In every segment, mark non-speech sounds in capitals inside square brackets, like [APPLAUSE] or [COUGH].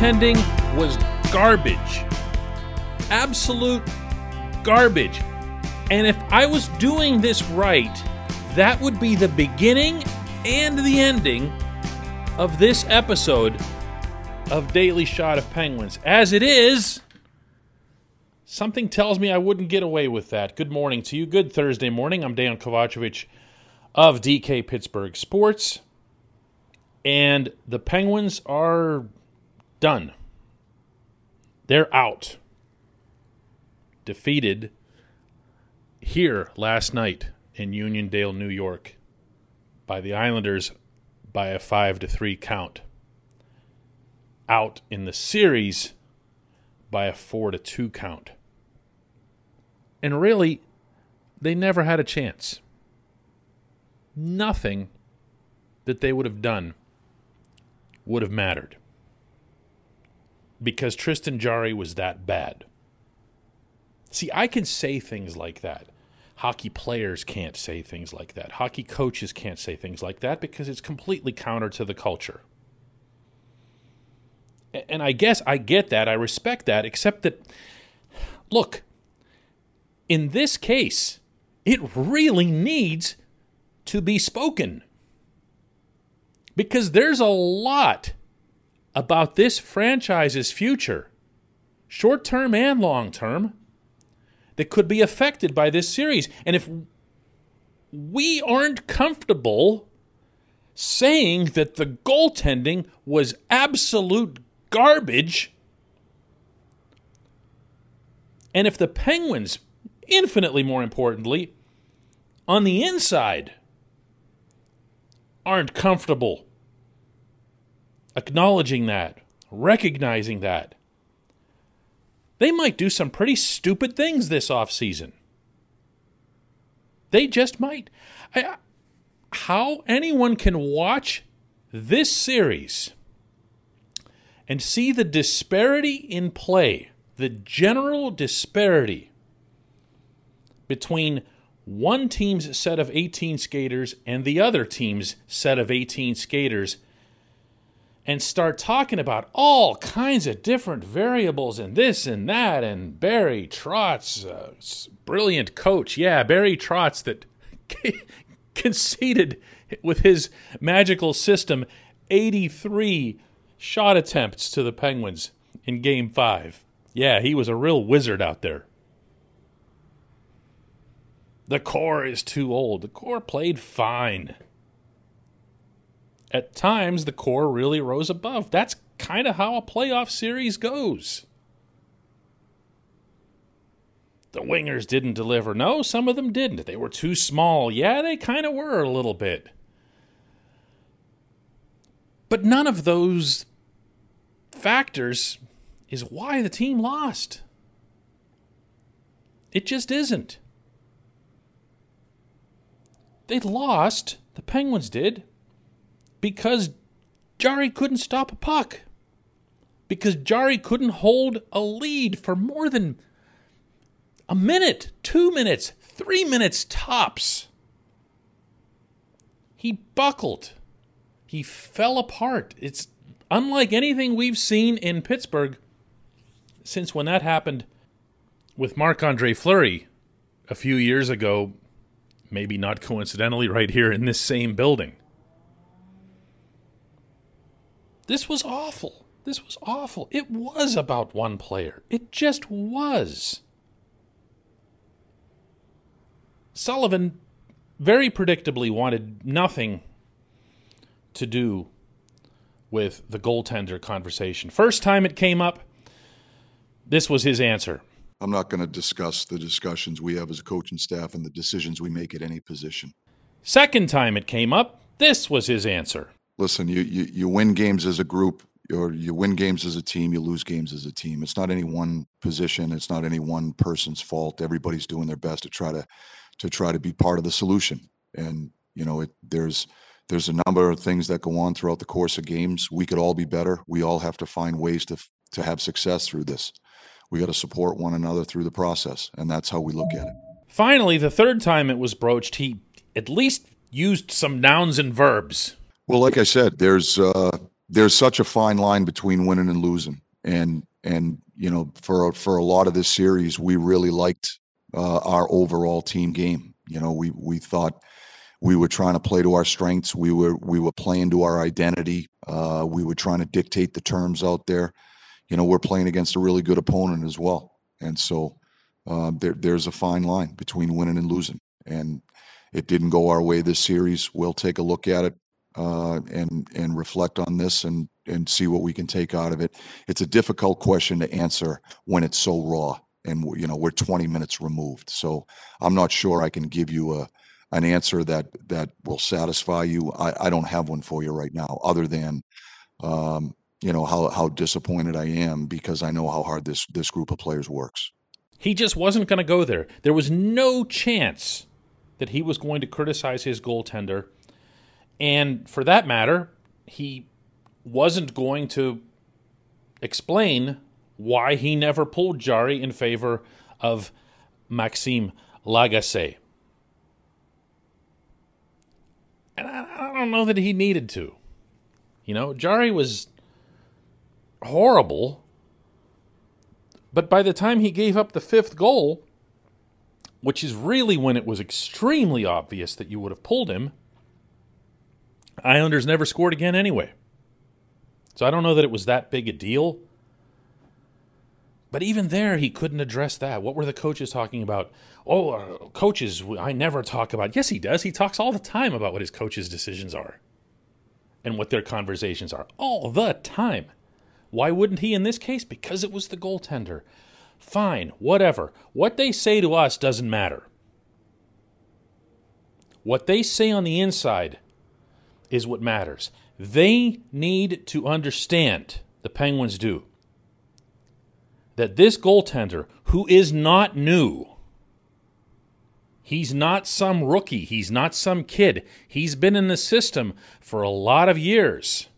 goaltending was garbage. Absolute garbage. And if I was doing this right, that would be the beginning and the ending of this episode of Daily Shot of Penguins. As it is, something tells me I wouldn't get away with that. Good morning to you. Good Thursday morning. I'm Dan Kovacevic of DK Pittsburgh Sports. And the Penguins are done. They're out. Defeated here last night in Uniondale, New York, by the Islanders by a 5 to 3 count. Out in the series by a 4 to 2 count. And really, they never had a chance. Nothing that they would have done would have mattered. Because Tristan Jarry was that bad. See, I can say things like that. Hockey players can't say things like that. Hockey coaches can't say things like that because it's completely counter to the culture. And I guess I get that. I respect that, except that, look, in this case, it really needs to be spoken. Because there's a lot about this franchise's future, short term and long term, that could be affected by this series. And if we aren't comfortable saying that the goaltending was absolute garbage, and if the Penguins, infinitely more importantly, on the inside, aren't comfortable acknowledging that, recognizing that, they might do some pretty stupid things this offseason. They just might. I, how anyone can watch this series and see the disparity in play, the general disparity between one team's set of 18 skaters and the other team's set of 18 skaters and start talking about all kinds of different variables and this and that and Barry Trotz, uh, brilliant coach. Yeah, Barry Trotz that [LAUGHS] conceded with his magical system 83 shot attempts to the Penguins in game 5. Yeah, he was a real wizard out there. The core is too old. The core played fine at times the core really rose above. That's kind of how a playoff series goes. The wingers didn't deliver. No, some of them didn't. They were too small. Yeah, they kind of were a little bit. But none of those factors is why the team lost. It just isn't. They lost, the Penguins did, because Jarry couldn't stop a puck. Because Jarry couldn't hold a lead for more than a minute, two minutes, three minutes tops. He buckled. He fell apart. It's unlike anything we've seen in Pittsburgh since when that happened with Marc Andre Fleury a few years ago, maybe not coincidentally, right here in this same building. This was awful. This was awful. It was about one player. It just was. Sullivan very predictably wanted nothing to do with the goaltender conversation. First time it came up, this was his answer. I'm not going to discuss the discussions we have as a coaching staff and the decisions we make at any position. Second time it came up, this was his answer listen, you, you, you win games as a group or you win games as a team, you lose games as a team. It's not any one position, it's not any one person's fault. Everybody's doing their best to try to to try to be part of the solution. And you know, it, there's there's a number of things that go on throughout the course of games. We could all be better. We all have to find ways to to have success through this. We got to support one another through the process, and that's how we look at it. Finally, the third time it was broached, he at least used some nouns and verbs. Well, like I said, there's uh, there's such a fine line between winning and losing, and and you know for for a lot of this series, we really liked uh, our overall team game. You know, we we thought we were trying to play to our strengths. We were we were playing to our identity. Uh, we were trying to dictate the terms out there. You know, we're playing against a really good opponent as well, and so uh, there, there's a fine line between winning and losing. And it didn't go our way this series. We'll take a look at it uh, and and reflect on this and and see what we can take out of it. It's a difficult question to answer when it's so raw and you know we're 20 minutes removed. So I'm not sure I can give you a an answer that that will satisfy you. I, I don't have one for you right now, other than um, you know how how disappointed I am because I know how hard this this group of players works. He just wasn't going to go there. There was no chance that he was going to criticize his goaltender. And for that matter, he wasn't going to explain why he never pulled Jarry in favor of Maxime Lagacé. And I, don't know that he needed to. You know, Jarry was horrible but by the time he gave up the fifth goal, which is really when it was extremely obvious that you would have pulled him, Islanders never scored again anyway. So I don't know that it was that big a deal. But even there, he couldn't address that. What were the coaches talking about? Oh, uh, coaches, I never talk about. Yes, he does. He talks all the time about what his coaches' decisions are and what their conversations are. All the time. Why wouldn't he in this case? Because it was the goaltender. Fine, whatever. What they say to us doesn't matter. What they say on the inside is what matters. They need to understand, the Penguins do, that this goaltender, who is not new, he's not some rookie, he's not some kid, he's been in the system for a lot of years.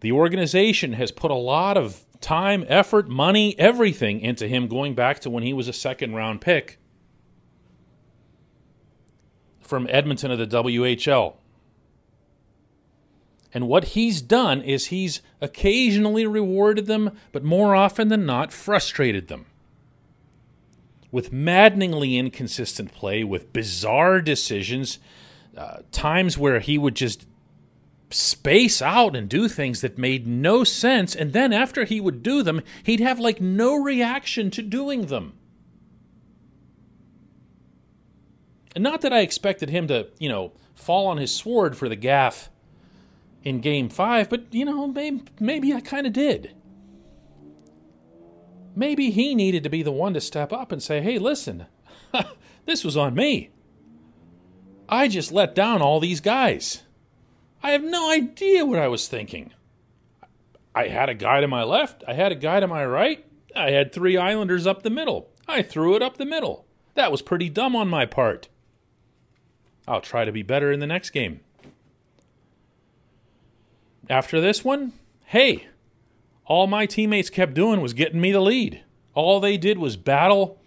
The organization has put a lot of time, effort, money, everything into him going back to when he was a second round pick from Edmonton of the WHL. And what he's done is he's occasionally rewarded them, but more often than not, frustrated them. With maddeningly inconsistent play, with bizarre decisions, uh, times where he would just space out and do things that made no sense. And then after he would do them, he'd have like no reaction to doing them. And not that I expected him to, you know, fall on his sword for the gaffe in game five, but, you know, maybe, maybe I kind of did. Maybe he needed to be the one to step up and say, hey, listen, [LAUGHS] this was on me. I just let down all these guys. I have no idea what I was thinking. I had a guy to my left, I had a guy to my right, I had three Islanders up the middle. I threw it up the middle. That was pretty dumb on my part. I'll try to be better in the next game. After this one, hey, all my teammates kept doing was getting me the lead. All they did was battle,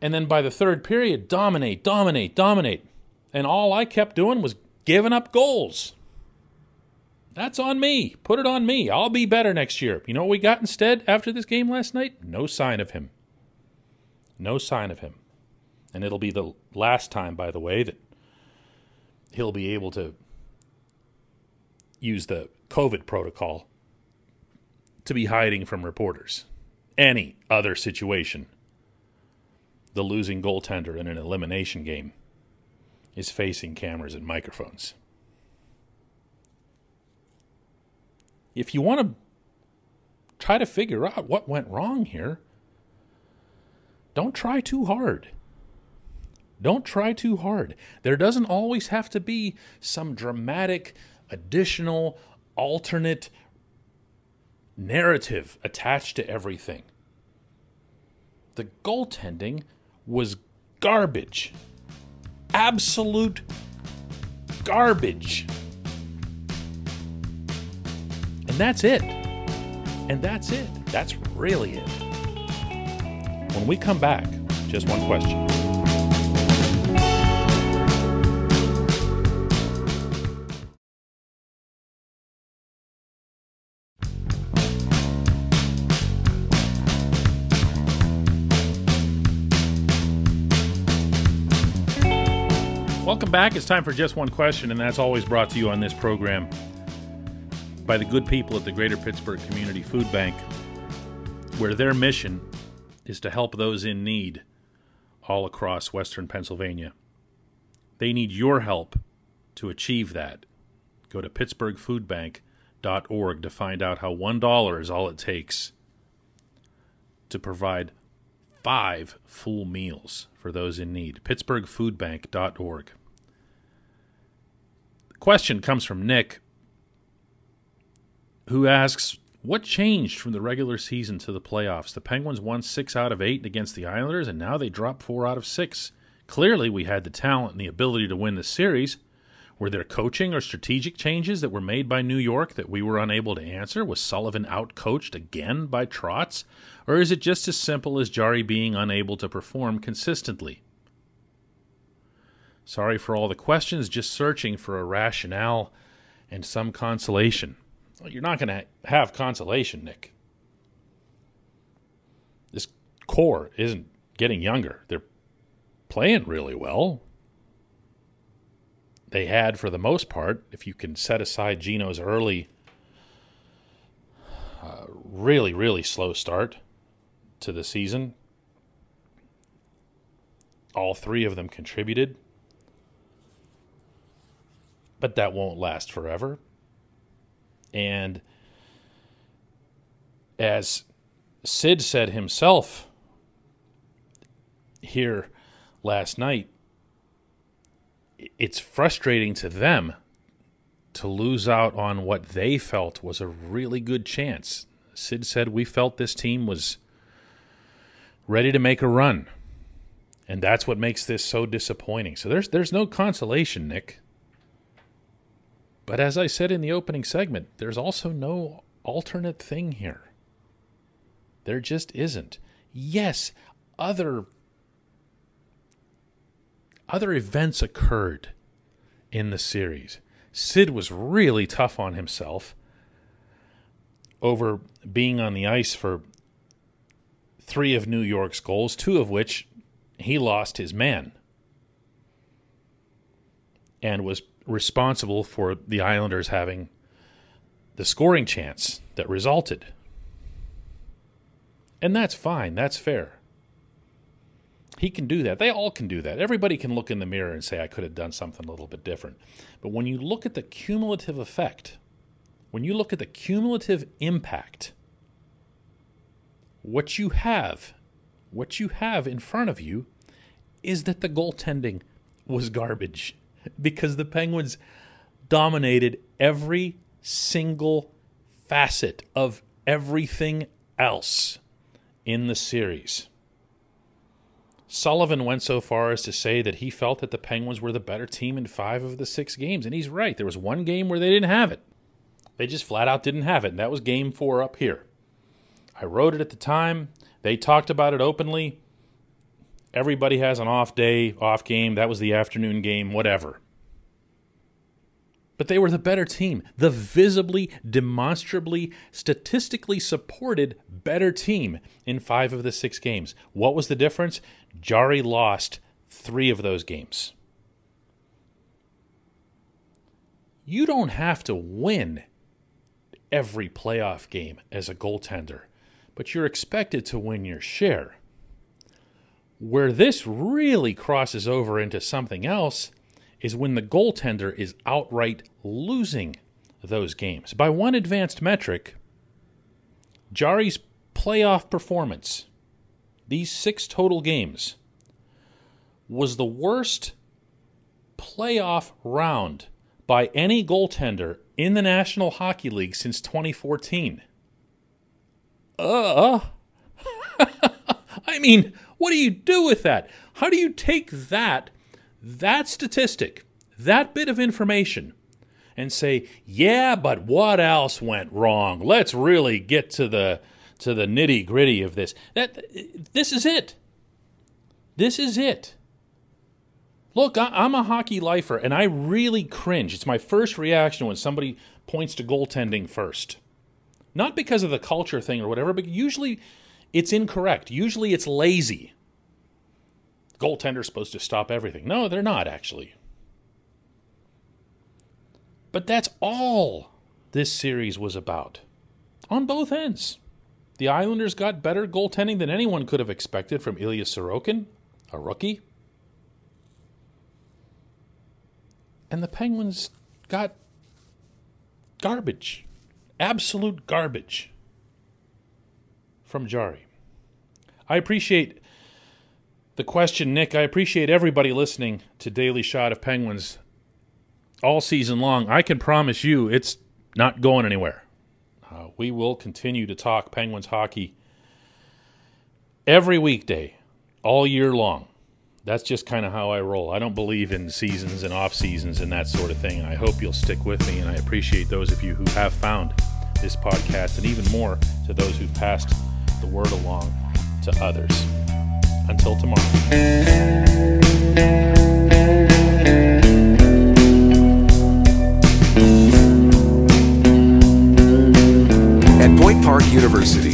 and then by the third period, dominate, dominate, dominate. And all I kept doing was giving up goals. That's on me. Put it on me. I'll be better next year. You know what we got instead after this game last night? No sign of him. No sign of him. And it'll be the last time, by the way, that he'll be able to use the COVID protocol to be hiding from reporters. Any other situation, the losing goaltender in an elimination game is facing cameras and microphones. If you want to try to figure out what went wrong here, don't try too hard. Don't try too hard. There doesn't always have to be some dramatic, additional, alternate narrative attached to everything. The goaltending was garbage absolute garbage. And that's it. And that's it. That's really it. When we come back, just one question. Welcome back. It's time for just one question, and that's always brought to you on this program by the good people at the Greater Pittsburgh Community Food Bank, where their mission is to help those in need all across Western Pennsylvania. They need your help to achieve that. Go to pittsburghfoodbank.org to find out how $1 is all it takes to provide five full meals for those in need. pittsburghfoodbank.org. The question comes from Nick, who asks, What changed from the regular season to the playoffs? The Penguins won six out of eight against the Islanders, and now they dropped four out of six. Clearly, we had the talent and the ability to win the series. Were there coaching or strategic changes that were made by New York that we were unable to answer? Was Sullivan outcoached again by Trotz? Or is it just as simple as Jarry being unable to perform consistently? Sorry for all the questions, just searching for a rationale and some consolation. Well, you're not going to have consolation, Nick. This core isn't getting younger. They're playing really well they had for the most part, if you can set aside Gino's early, uh, really, really slow start to the season. All three of them contributed. But that won't last forever. And as Sid said himself here last night, it's frustrating to them to lose out on what they felt was a really good chance. Sid said we felt this team was ready to make a run. And that's what makes this so disappointing. So there's there's no consolation, Nick. But as I said in the opening segment, there's also no alternate thing here. There just isn't. Yes, other other events occurred in the series. Sid was really tough on himself over being on the ice for three of New York's goals, two of which he lost his man and was responsible for the Islanders having the scoring chance that resulted. And that's fine, that's fair. He can do that. They all can do that. Everybody can look in the mirror and say, I could have done something a little bit different. But when you look at the cumulative effect, when you look at the cumulative impact, what you have, what you have in front of you is that the goaltending was garbage [LAUGHS] because the Penguins dominated every single facet of everything else in the series. Sullivan went so far as to say that he felt that the Penguins were the better team in five of the six games. And he's right. There was one game where they didn't have it. They just flat out didn't have it. And that was game four up here. I wrote it at the time. They talked about it openly. Everybody has an off day, off game. That was the afternoon game, whatever. But they were the better team, the visibly, demonstrably, statistically supported better team in five of the six games. What was the difference? Jarry lost three of those games. You don't have to win every playoff game as a goaltender, but you're expected to win your share. Where this really crosses over into something else is when the goaltender is outright losing those games. By one advanced metric, Jarry's playoff performance these six total games was the worst playoff round by any goaltender in the National Hockey League since 2014. Uh, [LAUGHS] I mean, what do you do with that? How do you take that, that statistic, that bit of information, and say, yeah, but what else went wrong? Let's really get to the to the nitty gritty of this. That this is it. This is it. Look, I'm a hockey lifer, and I really cringe. It's my first reaction when somebody points to goaltending first. Not because of the culture thing or whatever, but usually it's incorrect. Usually it's lazy. Goaltender's supposed to stop everything. No, they're not actually. But that's all this series was about. On both ends. The Islanders got better goaltending than anyone could have expected from Ilya Sorokin, a rookie. And the Penguins got garbage. Absolute garbage from Jarry. I appreciate the question, Nick. I appreciate everybody listening to Daily Shot of Penguins all season long. I can promise you it's not going anywhere. Uh, we will continue to talk Penguins hockey every weekday, all year long. That's just kind of how I roll. I don't believe in seasons and off seasons and that sort of thing. And I hope you'll stick with me. And I appreciate those of you who have found this podcast, and even more to those who've passed the word along to others. Until tomorrow. Park University